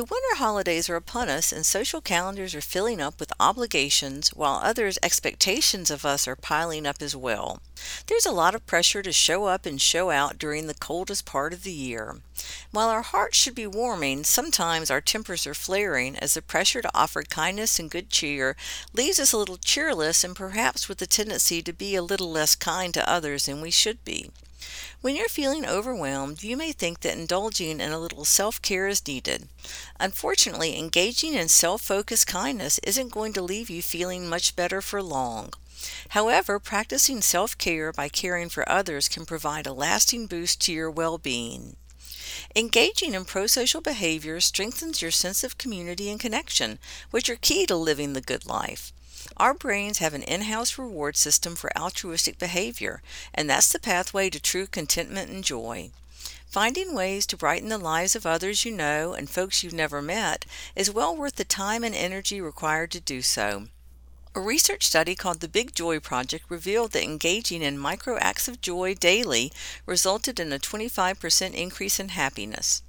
The winter holidays are upon us, and social calendars are filling up with obligations, while others' expectations of us are piling up as well. There's a lot of pressure to show up and show out during the coldest part of the year. While our hearts should be warming, sometimes our tempers are flaring as the pressure to offer kindness and good cheer leaves us a little cheerless and perhaps with a tendency to be a little less kind to others than we should be. When you're feeling overwhelmed, you may think that indulging in a little self care is needed. Unfortunately, engaging in self focused kindness isn't going to leave you feeling much better for long. However, practicing self care by caring for others can provide a lasting boost to your well being. Engaging in pro social behavior strengthens your sense of community and connection, which are key to living the good life. Our brains have an in house reward system for altruistic behavior, and that's the pathway to true contentment and joy. Finding ways to brighten the lives of others you know and folks you've never met is well worth the time and energy required to do so. A research study called the Big Joy Project revealed that engaging in micro acts of joy daily resulted in a 25% increase in happiness.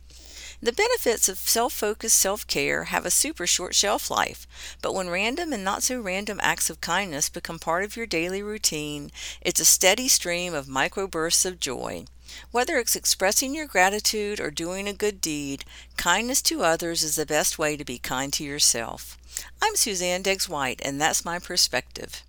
The benefits of self focused self care have a super short shelf life, but when random and not so random acts of kindness become part of your daily routine, it's a steady stream of microbursts of joy. Whether it's expressing your gratitude or doing a good deed, kindness to others is the best way to be kind to yourself. I'm Suzanne Degges-White, and that's my perspective.